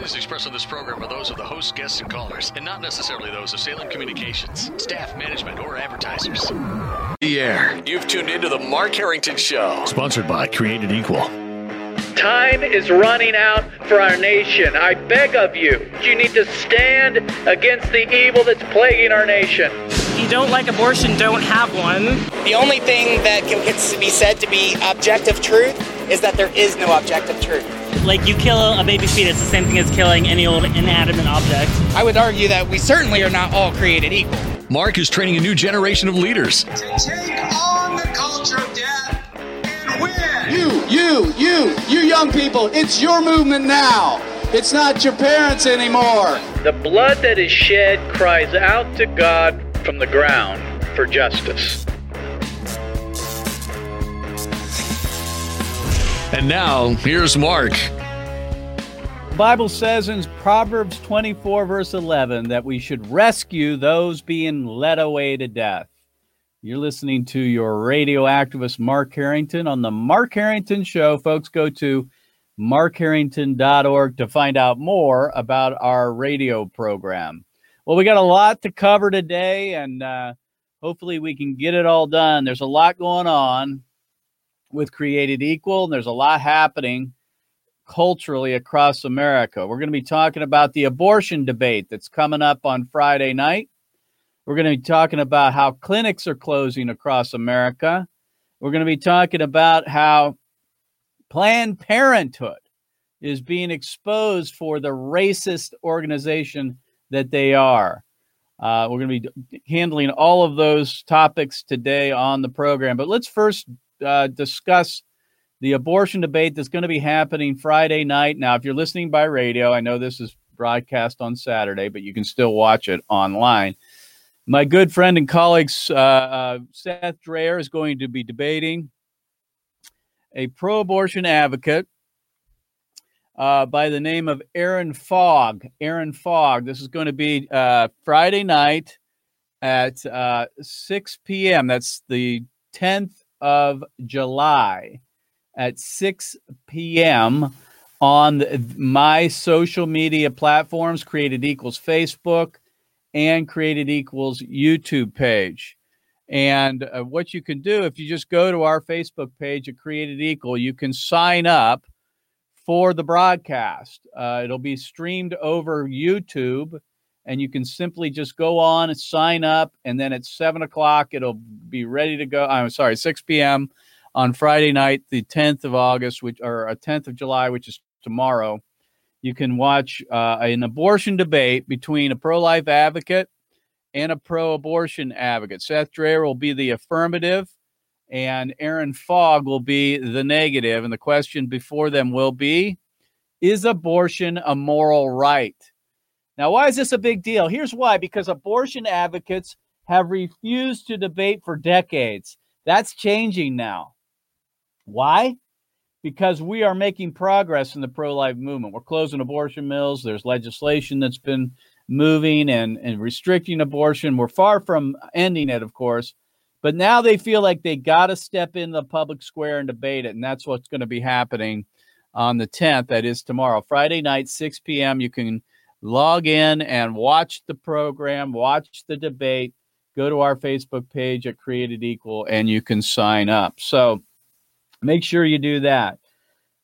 opinions expressed on this program are those of the host, guests, and callers, and not necessarily those of Salem Communications, staff, management, or advertisers. The air. You've tuned into the Mark Harrington Show. Sponsored by Created Equal. Time is running out for our nation. I beg of you, you need to stand against the evil that's plaguing our nation. If you don't like abortion, don't have one. The only thing that can be said to be objective truth is that there is no objective truth. Like you kill a baby fetus, the same thing as killing any old inanimate object. I would argue that we certainly are not all created equal. Mark is training a new generation of leaders. To take on the culture of death and win. You, you, you, you young people, it's your movement now. It's not your parents anymore. The blood that is shed cries out to God from the ground for justice. And now, here's Mark. The Bible says in Proverbs 24, verse 11, that we should rescue those being led away to death. You're listening to your radio activist, Mark Harrington, on the Mark Harrington Show. Folks, go to markharrington.org to find out more about our radio program. Well, we got a lot to cover today, and uh, hopefully we can get it all done. There's a lot going on with Created Equal, and there's a lot happening culturally across America. We're going to be talking about the abortion debate that's coming up on Friday night. We're going to be talking about how clinics are closing across America. We're going to be talking about how Planned Parenthood is being exposed for the racist organization that they are. Uh, we're going to be handling all of those topics today on the program. But let's first uh, discuss the abortion debate that's going to be happening Friday night. Now, if you're listening by radio, I know this is broadcast on Saturday, but you can still watch it online. My good friend and colleague uh, uh, Seth Drayer is going to be debating a pro abortion advocate uh, by the name of Aaron Fogg. Aaron Fogg. This is going to be uh, Friday night at uh, 6 p.m. That's the 10th of July at 6 p.m. on the, my social media platforms, Created Equals Facebook and Created Equals YouTube page. And uh, what you can do if you just go to our Facebook page at Created Equal, you can sign up for the broadcast. Uh, it'll be streamed over YouTube, and you can simply just go on and sign up. And then at seven o'clock, it'll be ready to go. I'm sorry, 6 p.m. on Friday night, the 10th of August, which or a 10th of July, which is tomorrow. You can watch uh, an abortion debate between a pro-life advocate and a pro-abortion advocate. Seth Drayer will be the affirmative, and Aaron Fogg will be the negative. And the question before them will be: Is abortion a moral right? Now, why is this a big deal? Here's why: because abortion advocates have refused to debate for decades. That's changing now. Why? Because we are making progress in the pro-life movement. We're closing abortion mills. There's legislation that's been moving and, and restricting abortion. We're far from ending it, of course, but now they feel like they got to step in the public square and debate it. And that's what's going to be happening on the 10th. That is tomorrow, Friday night, 6 p.m. You can log in and watch the program, watch the debate. Go to our Facebook page at Created Equal and you can sign up. So make sure you do that.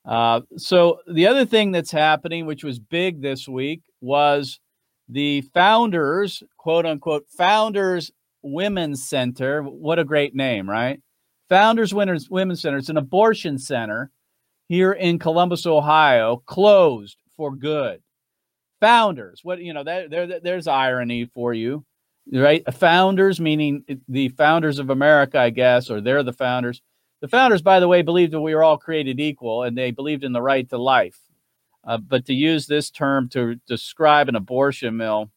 Uh, so the other thing that's happening, which was big this week, was the founders, quote unquote, founders women's center. What a great name, right? Founders Winners Women's Center. It's an abortion center here in Columbus, Ohio, closed for good. Founders, what you know, that there, there's irony for you, right? Founders, meaning the founders of America, I guess, or they're the founders. The founders, by the way, believed that we were all created equal, and they believed in the right to life. Uh, but to use this term to describe an abortion mill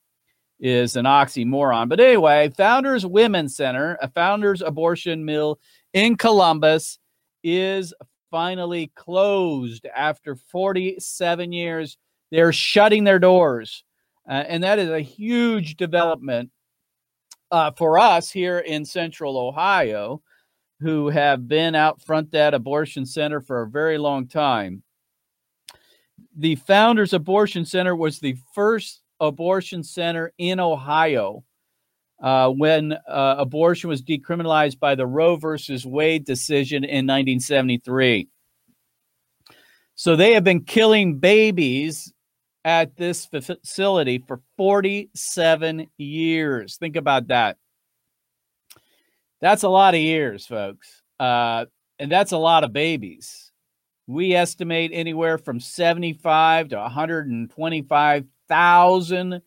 is an oxymoron. But anyway, Founders Women's Center, a Founders Abortion Mill in Columbus, is finally closed after 47 years. They're shutting their doors. Uh, and that is a huge development uh, for us here in central Ohio who have been out front that abortion center for a very long time. the Founders Abortion Center was the first abortion center in Ohio uh, when uh, abortion was decriminalized by the Roe versus Wade decision in 1973. So they have been killing babies at this facility for 47 years. Think about that. That's a lot of years, folks. Uh, and that's a lot of babies. We estimate anywhere from 75 to 125,000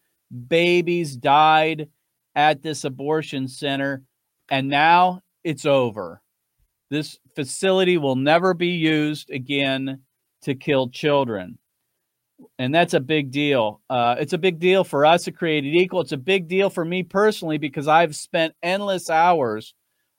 babies died at this abortion center. And now it's over. This facility will never be used again to kill children. And that's a big deal. Uh, it's a big deal for us at Created Equal. It's a big deal for me personally because I've spent endless hours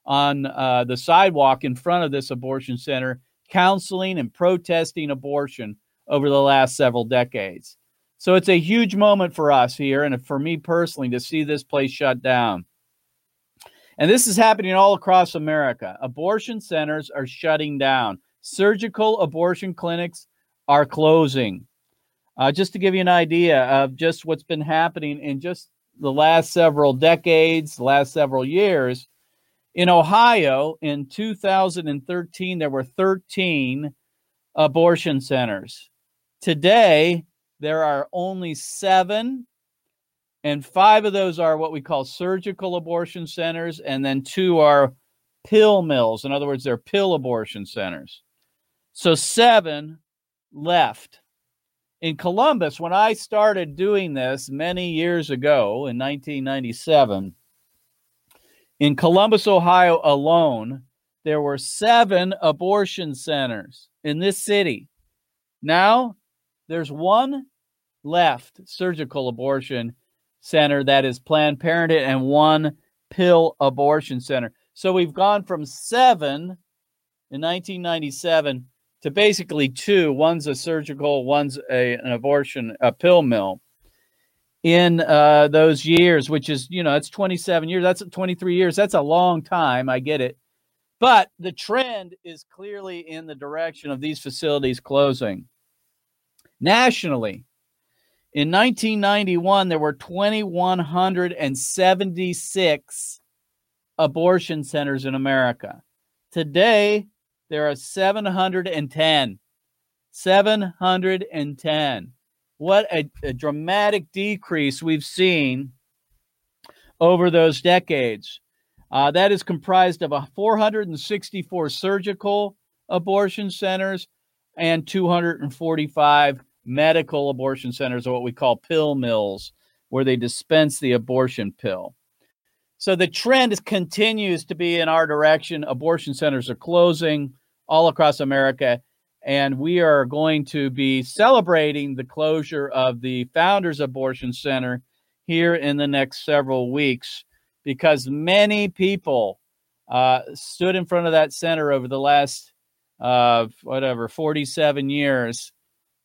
on uh, the sidewalk in front of this abortion center, counseling and protesting abortion over the last several decades. So it's a huge moment for us here and for me personally to see this place shut down. And this is happening all across America. Abortion centers are shutting down, surgical abortion clinics are closing. Uh, just to give you an idea of just what's been happening in just the last several decades, last several years, in Ohio, in 2013, there were 13 abortion centers. Today, there are only seven, and five of those are what we call surgical abortion centers, and then two are pill mills. In other words, they're pill abortion centers. So seven left. In Columbus, when I started doing this many years ago in 1997, in Columbus, Ohio alone, there were seven abortion centers in this city. Now there's one left surgical abortion center that is Planned Parenthood and one pill abortion center. So we've gone from seven in 1997 to basically two. One's a surgical, one's a, an abortion, a pill mill in uh, those years, which is, you know, that's 27 years. That's 23 years. That's a long time. I get it. But the trend is clearly in the direction of these facilities closing. Nationally, in 1991, there were 2,176 abortion centers in America. Today, there are 710. 710 what a, a dramatic decrease we've seen over those decades. Uh, that is comprised of a 464 surgical abortion centers and 245 medical abortion centers, or what we call pill mills, where they dispense the abortion pill. So the trend continues to be in our direction. Abortion centers are closing all across America and we are going to be celebrating the closure of the Founders Abortion Center here in the next several weeks because many people uh, stood in front of that center over the last uh, whatever 47 years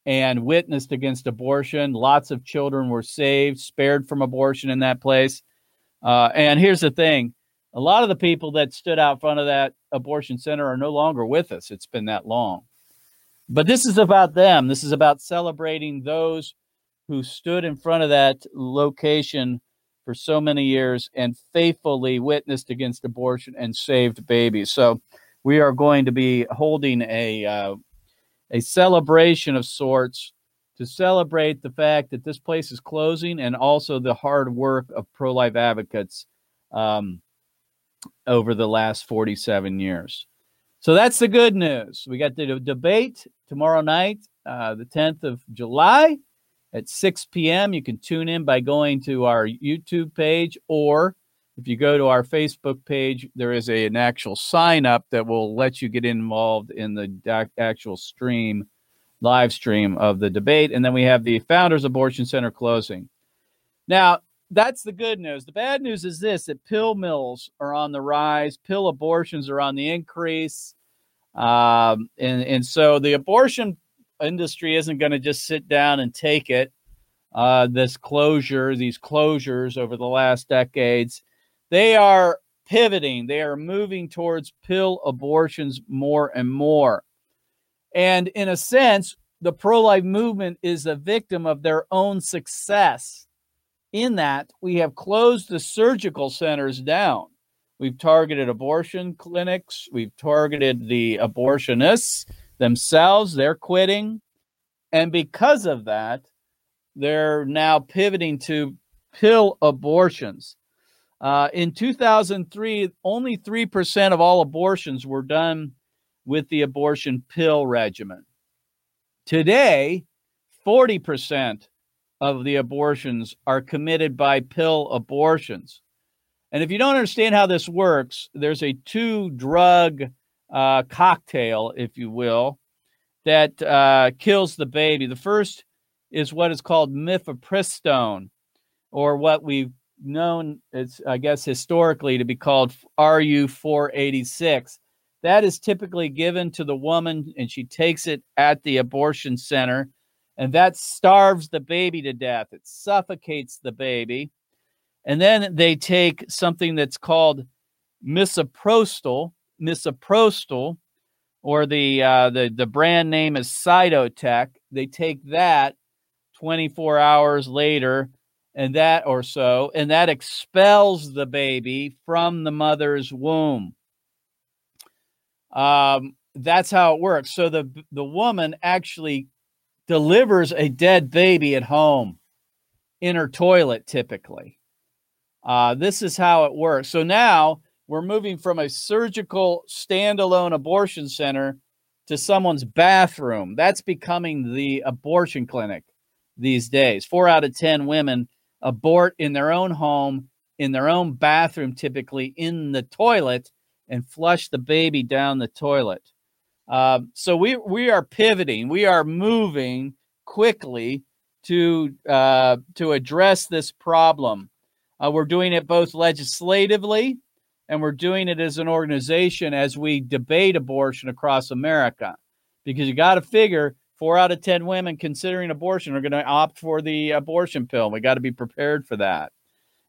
and witnessed against abortion. Lots of children were saved, spared from abortion in that place. Uh, and here's the thing a lot of the people that stood out front of that abortion center are no longer with us. It's been that long. But this is about them. This is about celebrating those who stood in front of that location for so many years and faithfully witnessed against abortion and saved babies. So we are going to be holding a uh, a celebration of sorts to celebrate the fact that this place is closing and also the hard work of pro life advocates um, over the last 47 years. So that's the good news. We got the debate tomorrow night, uh, the 10th of July at 6 p.m. You can tune in by going to our YouTube page, or if you go to our Facebook page, there is a, an actual sign up that will let you get involved in the actual stream, live stream of the debate. And then we have the Founders Abortion Center closing. Now, that's the good news. The bad news is this that pill mills are on the rise, pill abortions are on the increase. Um, and, and so the abortion industry isn't going to just sit down and take it. Uh, this closure, these closures over the last decades, they are pivoting, they are moving towards pill abortions more and more. And in a sense, the pro life movement is a victim of their own success. In that, we have closed the surgical centers down. We've targeted abortion clinics, we've targeted the abortionists themselves, they're quitting. And because of that, they're now pivoting to pill abortions. Uh, in 2003, only 3% of all abortions were done with the abortion pill regimen. Today, 40% of the abortions are committed by pill abortions. And if you don't understand how this works, there's a two drug uh, cocktail, if you will, that uh, kills the baby. The first is what is called mifepristone, or what we've known, it's, I guess, historically to be called RU 486. That is typically given to the woman, and she takes it at the abortion center, and that starves the baby to death. It suffocates the baby. And then they take something that's called misoprostol, misoprostol, or the uh, the the brand name is Cytotec. They take that 24 hours later, and that or so, and that expels the baby from the mother's womb. Um, that's how it works. So the the woman actually delivers a dead baby at home in her toilet, typically. Uh, this is how it works. So now we're moving from a surgical standalone abortion center to someone's bathroom. That's becoming the abortion clinic these days. Four out of 10 women abort in their own home, in their own bathroom, typically in the toilet, and flush the baby down the toilet. Uh, so we we are pivoting, we are moving quickly to uh, to address this problem. Uh, we're doing it both legislatively and we're doing it as an organization as we debate abortion across America. Because you got to figure four out of 10 women considering abortion are going to opt for the abortion pill. We got to be prepared for that.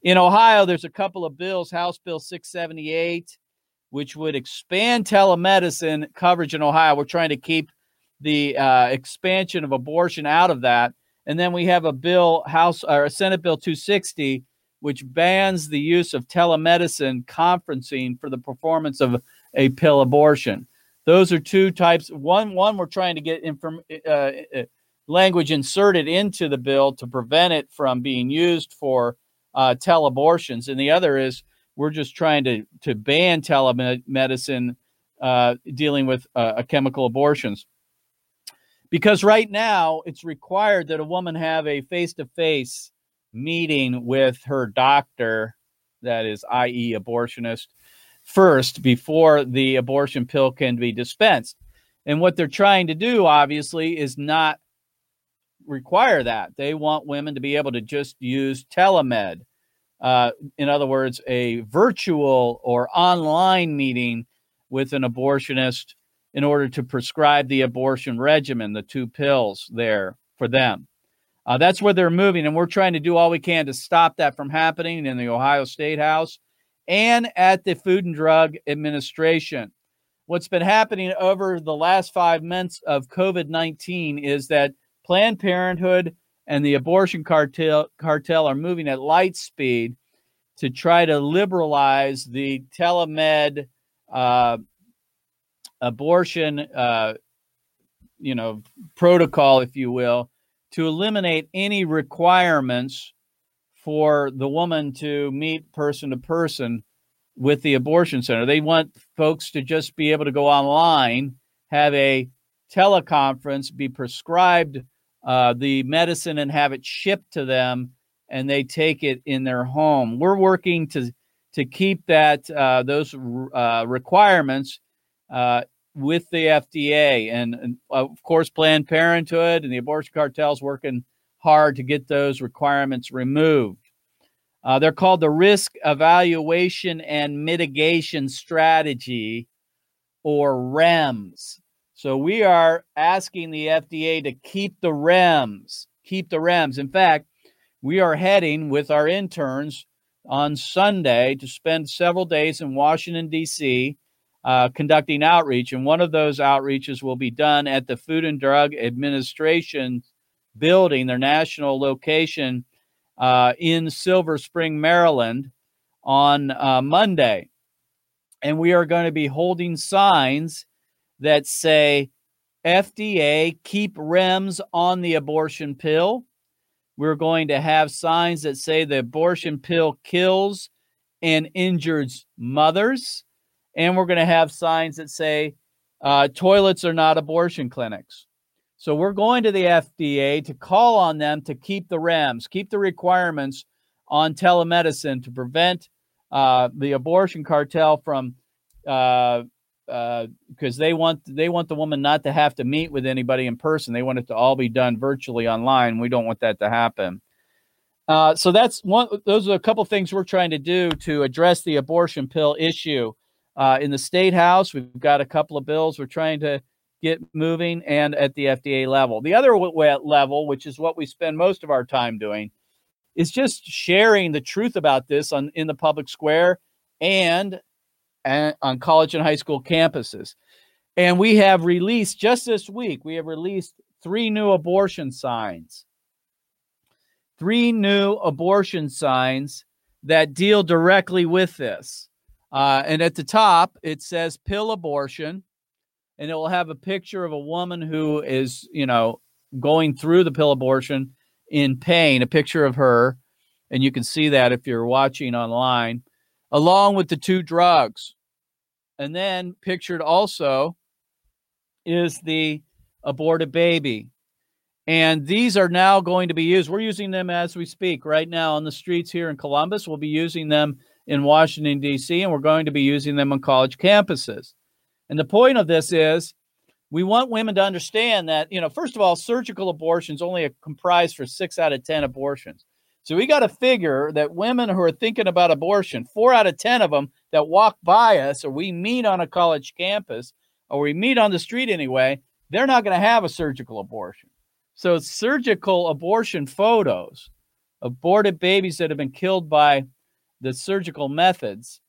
In Ohio, there's a couple of bills House Bill 678 which would expand telemedicine coverage in Ohio. We're trying to keep the uh, expansion of abortion out of that. And then we have a bill, House or a Senate Bill 260, which bans the use of telemedicine conferencing for the performance of a pill abortion. Those are two types. One, one we're trying to get inform, uh, uh, language inserted into the bill to prevent it from being used for uh, teleabortions, and the other is we're just trying to to ban telemedicine uh, dealing with uh, chemical abortions. Because right now it's required that a woman have a face to face meeting with her doctor, that is, i.e., abortionist, first before the abortion pill can be dispensed. And what they're trying to do, obviously, is not require that. They want women to be able to just use telemed uh, in other words, a virtual or online meeting with an abortionist in order to prescribe the abortion regimen, the two pills there for them. Uh, that's where they're moving, and we're trying to do all we can to stop that from happening in the Ohio State House and at the Food and Drug Administration. What's been happening over the last five months of COVID 19 is that Planned Parenthood and the abortion cartel cartel are moving at light speed to try to liberalize the telemed uh, abortion, uh, you know, protocol, if you will, to eliminate any requirements for the woman to meet person to person with the abortion center. They want folks to just be able to go online, have a teleconference, be prescribed uh, the medicine and have it shipped to them, and they take it in their home. We're working to to keep that uh, those uh, requirements uh, with the FDA, and, and, of course Planned Parenthood and the abortion cartels working hard to get those requirements removed. Uh, they're called the Risk Evaluation and Mitigation Strategy, or REMS. So we are asking the FDA to keep the REMS, keep the REMS. In fact, we are heading with our interns on Sunday to spend several days in Washington, D.C. uh, conducting outreach. And one of those outreaches will be done at the Food and Drug Administration building, their national location uh, in Silver Spring, Maryland, on uh, Monday. And we are going to be holding signs that say, FDA, keep REMS on the abortion pill. We're going to have signs that say the abortion pill kills and injures mothers. And we're going to have signs that say uh, toilets are not abortion clinics. So we're going to the FDA to call on them to keep the REMS, keep the requirements on telemedicine to prevent uh, the abortion cartel from uh, because uh, they want they want the woman not to have to meet with anybody in person. They want it to all be done virtually online. We don't want that to happen. Uh, so that's one. Those are a couple things we're trying to do to address the abortion pill issue. Uh, in the state house, we've got a couple of bills we're trying to get moving, and at the FDA level. The other level, which is what we spend most of our time doing, is just sharing the truth about this on in the public square and on college and high school campuses. And we have released just this week, we have released three new abortion signs. Three new abortion signs that deal directly with this. Uh, and at the top, it says pill abortion, and it will have a picture of a woman who is, you know, going through the pill abortion in pain, a picture of her. And you can see that if you're watching online, along with the two drugs. And then pictured also is the aborted baby. And these are now going to be used. We're using them as we speak right now on the streets here in Columbus. We'll be using them in Washington, D.C., and we're going to be using them on college campuses. And the point of this is we want women to understand that, you know, first of all, surgical abortions only comprise for six out of 10 abortions. So we got to figure that women who are thinking about abortion, four out of 10 of them that walk by us or we meet on a college campus or we meet on the street anyway, they're not going to have a surgical abortion. So surgical abortion photos, aborted babies that have been killed by the surgical methods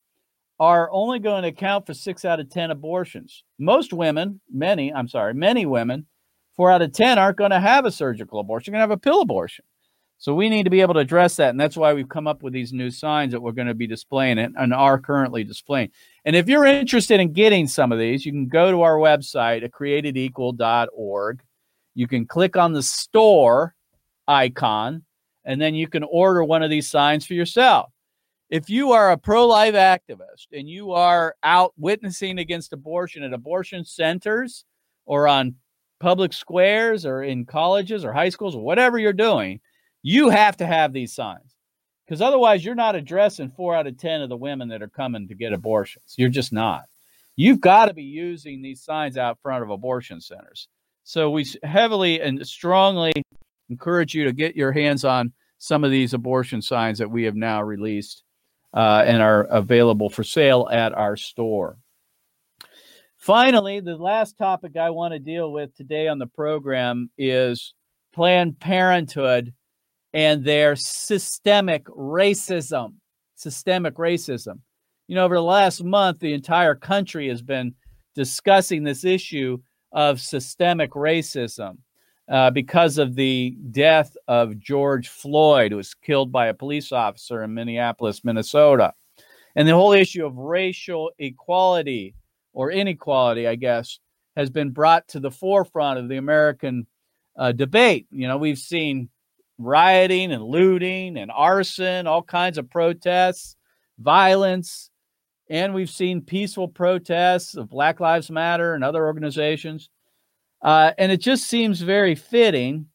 are only going to account for six out of 10 abortions. Most women, many, I'm sorry, many women, four out of 10 aren't going to have a surgical abortion, they're going to have a pill abortion. So we need to be able to address that. And that's why we've come up with these new signs that we're going to be displaying and, are currently displaying. And if you're interested in getting some of these, you can go to our website at createdequal.org. You can click on the store icon, and then you can order one of these signs for yourself. If you are a pro life activist and you are out witnessing against abortion at abortion centers or on public squares or in colleges or high schools or whatever you're doing, you have to have these signs because otherwise you're not addressing four out of 10 of the women that are coming to get abortions. You're just not. You've got to be using these signs out front of abortion centers. So we heavily and strongly encourage you to get your hands on some of these abortion signs that we have now released uh, and are available for sale at our store. Finally, the last topic I want to deal with today on the program is Planned Parenthood and their systemic racism. Systemic racism. You know, over the last month, the entire country has been discussing this issue of systemic racism uh, because of the death of George Floyd, who was killed by a police officer in Minneapolis, Minnesota. And the whole issue of racial equality or inequality, I guess, has been brought to the forefront of the American uh, debate. You know, we've seen rioting and looting and arson, all kinds of protests, violence. And we've seen peaceful protests of Black Lives Matter and other organizations. Uh, and it just seems very fitting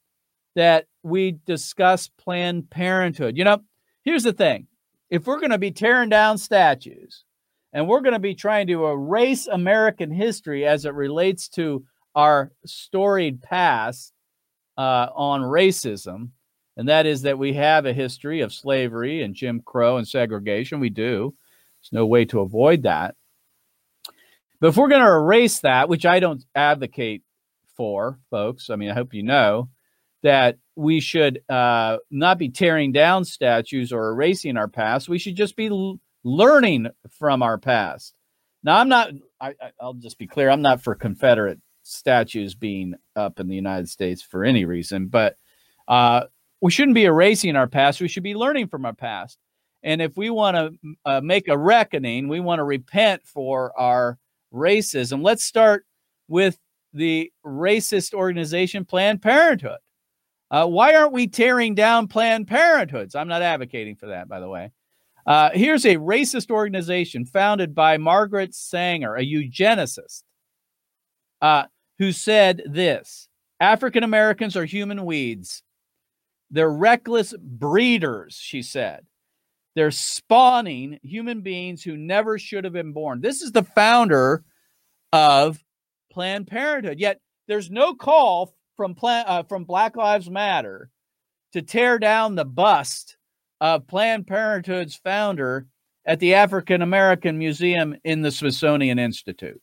that we discuss Planned Parenthood. You know, here's the thing if we're going to be tearing down statues and we're going to be trying to erase American history as it relates to our storied past uh, on racism, and that is that we have a history of slavery and Jim Crow and segregation. We do. There's no way to avoid that. But if we're going to erase that, which I don't advocate for, folks, I mean, I hope you know that we should uh, not be tearing down statues or erasing our past. We should just be l- learning from our past. Now, I'm not, I, will just be clear, I'm not for Confederate statues being up in the United States for any reason, but uh, we shouldn't be erasing our past. We should be learning from our past. And if we want to uh, make a reckoning, we want to repent for our racism. Let's start with the racist organization Planned Parenthood. Uh, why aren't we tearing down Planned Parenthoods? I'm not advocating for that, by the way. Uh, here's a racist organization founded by Margaret Sanger, a eugenicist, uh, who said this African Americans are human weeds. They're reckless breeders, she said. They're spawning human beings who never should have been born. This is the founder of Planned Parenthood. Yet there's no call from Plan, uh, from Black Lives Matter to tear down the bust of Planned Parenthood's founder at the African American Museum in the Smithsonian Institute.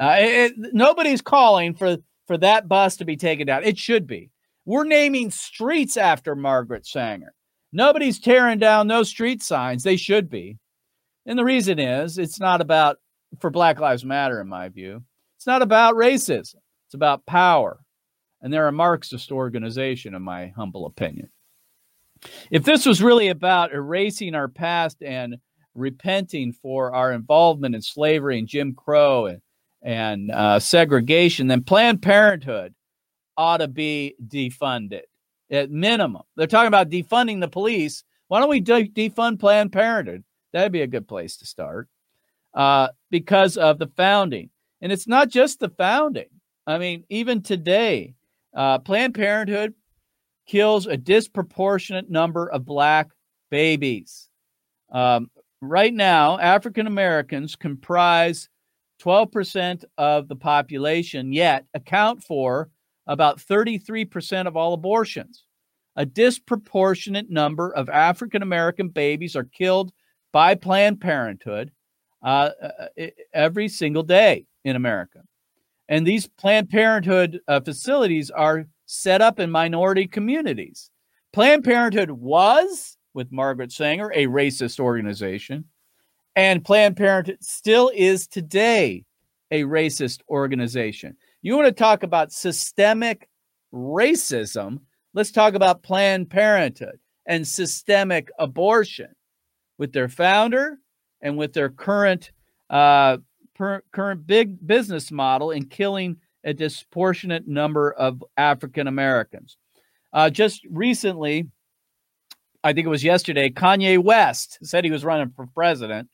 Uh, it, nobody's calling for for that bust to be taken down. It should be. We're naming streets after Margaret Sanger. Nobody's tearing down those street signs. They should be. And the reason is it's not about, for Black Lives Matter, in my view, it's not about racism. It's about power. And they're a Marxist organization, in my humble opinion. If this was really about erasing our past and repenting for our involvement in slavery and Jim Crow and, and uh, segregation, then Planned Parenthood ought to be defunded at minimum. They're talking about defunding the police. Why don't we de- defund Planned Parenthood? That'd be a good place to start uh, because of the founding. And it's not just the founding. I mean, even today, uh, Planned Parenthood kills a disproportionate number of black babies. Um, right now, African Americans comprise 12% of the population, yet account for about 33% of all abortions. A disproportionate number of African American babies are killed by Planned Parenthood uh, uh every single day in America. And these Planned Parenthood uh, facilities are set up in minority communities. Planned Parenthood was, with Margaret Sanger, a racist organization, and Planned Parenthood still is today a racist organization. You want to talk about systemic racism? Let's talk about Planned Parenthood and systemic abortion with their founder and with their current uh, per, current big business model in killing a disproportionate number of African Americans. Uh, just recently, I think it was yesterday, Kanye West said he was running for president.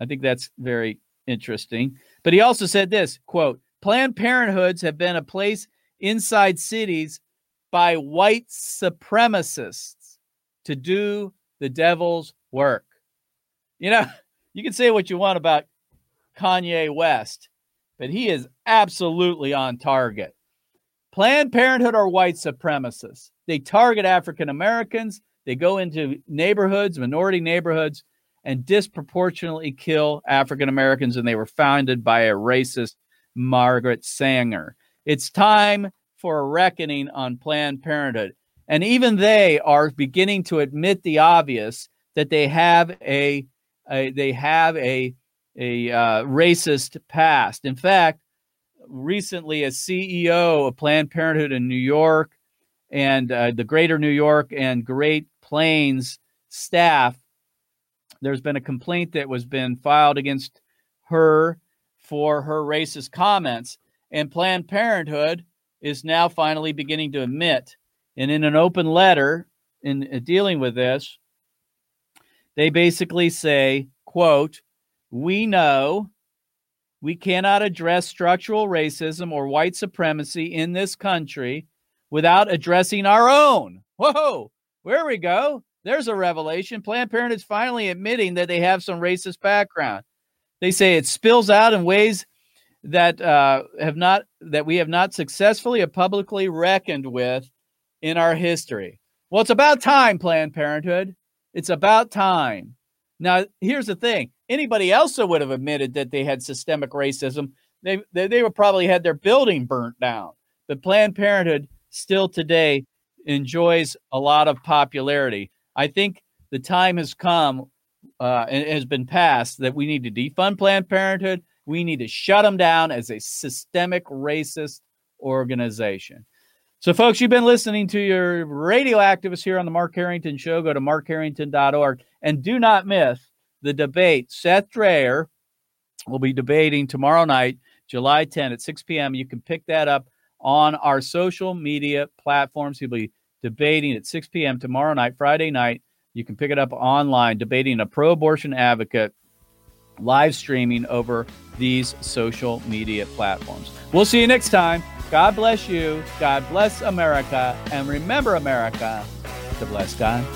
I think that's very interesting. But he also said this quote, Planned Parenthoods have been a place inside cities by white supremacists to do the devil's work. You know, you can say what you want about Kanye West, but he is absolutely on target. Planned Parenthood are white supremacists. They target African Americans. They go into neighborhoods, minority neighborhoods, and disproportionately kill African Americans. And they were founded by a racist Margaret Sanger. It's time for a reckoning on Planned Parenthood. And even they are beginning to admit the obvious that they have a, a they have a a uh, racist past. In fact, recently, a CEO of Planned Parenthood in New York and uh, the Greater New York and Great Plains staff, there's been a complaint that was been filed against her for her racist comments. And Planned Parenthood is now finally beginning to admit. And in an open letter in uh, dealing with this, they basically say, quote, we know we cannot address structural racism or white supremacy in this country without addressing our own. Whoa, where we go. There's a revelation. Planned Parenthood is finally admitting that they have some racist background. They say it spills out in ways that uh, have not that we have not successfully or publicly reckoned with in our history. Well, it's about time, Planned Parenthood. It's about time. Now, here's the thing: anybody else that would have admitted that they had systemic racism, they they, they would probably had their building burnt down. But Planned Parenthood still today enjoys a lot of popularity. I think the time has come uh, and has been passed that we need to defund Planned Parenthood We need to shut them down as a systemic racist organization. So, folks, you've been listening to your radio activists here on the Mark Harrington Show. Go to markharrington.org and do not miss the debate. Seth Drayer will be debating tomorrow night, July 10 at 6 p.m. You can pick that up on our social media platforms. He'll be debating at 6 p.m. tomorrow night, Friday night. You can pick it up online, debating a pro abortion advocate live streaming over these social media platforms. We'll see you next time. God bless you. God bless America. And remember, America, to bless God.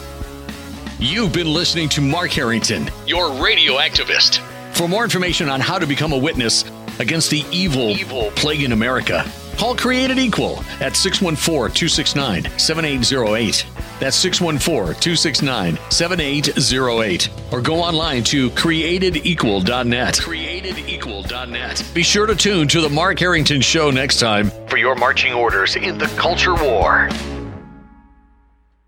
You've been listening to Mark Harrington, your radio activist. For more information on how to become a witness against the evil, evil plague in America, call Created Equal at 614 269 7808. That's 614 269 7808. Or go online to createdequal.net. Createdequal.net. Be sure to tune to The Mark Harrington Show next time for your marching orders in the culture war.